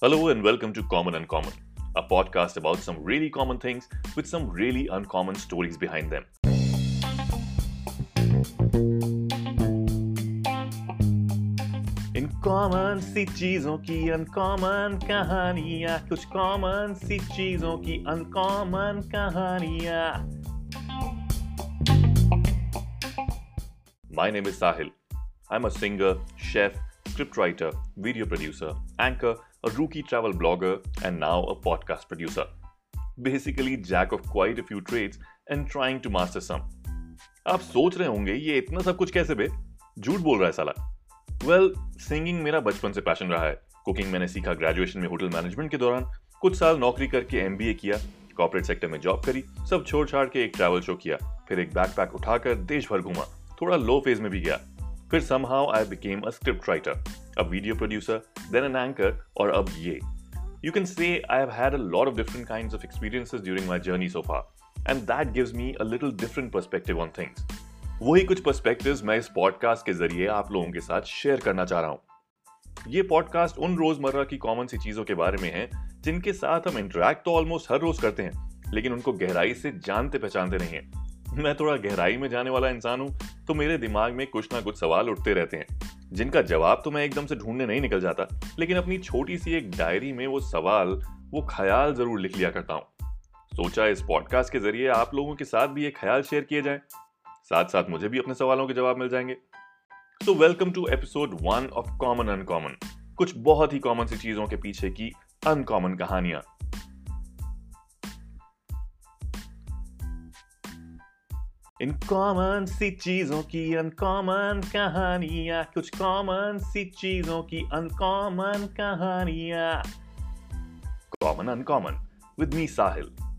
Hello and welcome to Common Uncommon, a podcast about some really common things with some really uncommon stories behind them. In common सी चीजों की uncommon कहानियां कुछ common सी चीजों की uncommon कहानियां My name is Sahil. I'm a singer, chef, scriptwriter, video producer, anchor, a rookie travel blogger, and now a podcast producer. Basically, jack of quite a few trades and trying to master some. आप सोच रहे होंगे ये इतना सब कुछ कैसे बे? झूठ बोल रहा है साला। वेल सिंगिंग मेरा बचपन से पैशन रहा है। कुकिंग मैंने सीखा ग्रेजुएशन में होटल मैनेजमेंट के दौरान। कुछ साल नौकरी करके एम किया कॉर्पोरेट सेक्टर में जॉब करी सब छोड़ छाड़ के एक ट्रैवल शो किया। फिर एक बैकपैक उठाकर देश भर घूमा। थोड़ा लो फ़ेज़ में भी गया। फिर somehow I became a script writer, a video producer, then an anchor, और अब ये. You can say I have had a lot of different kinds of experiences during my journey so far, and that gives me a little different perspective on things. वही कुछ perspectives मैं इस podcast के ज़रिए आप लोगों के साथ शेयर करना चाह रहा हूँ ये पॉडकास्ट उन रोज़मर्रा की कॉमन सी चीज़ों के बारे में है जिनके साथ हम इंटरेक्ट तो ऑलमोस्ट हर रोज करते हैं लेकिन उनको गहराई से जानते पहचानते नहीं हैं मैं थोड़ा गहराई में जाने वाला इंसान हूँ तो मेरे दिमाग में कुछ ना कुछ सवाल उठते रहते हैं जिनका जवाब तो मैं एकदम से ढूँढने नहीं निकल जाता, लेकिन अपनी छोटी सी एक डायरी में वो सवाल, वो ख्याल ज़रूर लिख लिया करता हूँ। सोचा इस पॉडकास्ट के ज़रिए आप लोगों के साथ भी ये ख्याल शेयर किए जाए। साथ साथ मुझे भी अपने सवालों के जवाब मिल जाएँगे। तो welcome to episode one of common uncommon कुछ बहुत ही कॉमन सी चीज़ों के पीछे की अनकॉमन कहानियाँ। इन कॉमन सी चीज़ों की अनकॉमन कहानियाँ, कुछ कॉमन सी चीज़ों की अनकॉमन कहानियाँ। Common uncommon with me Sahil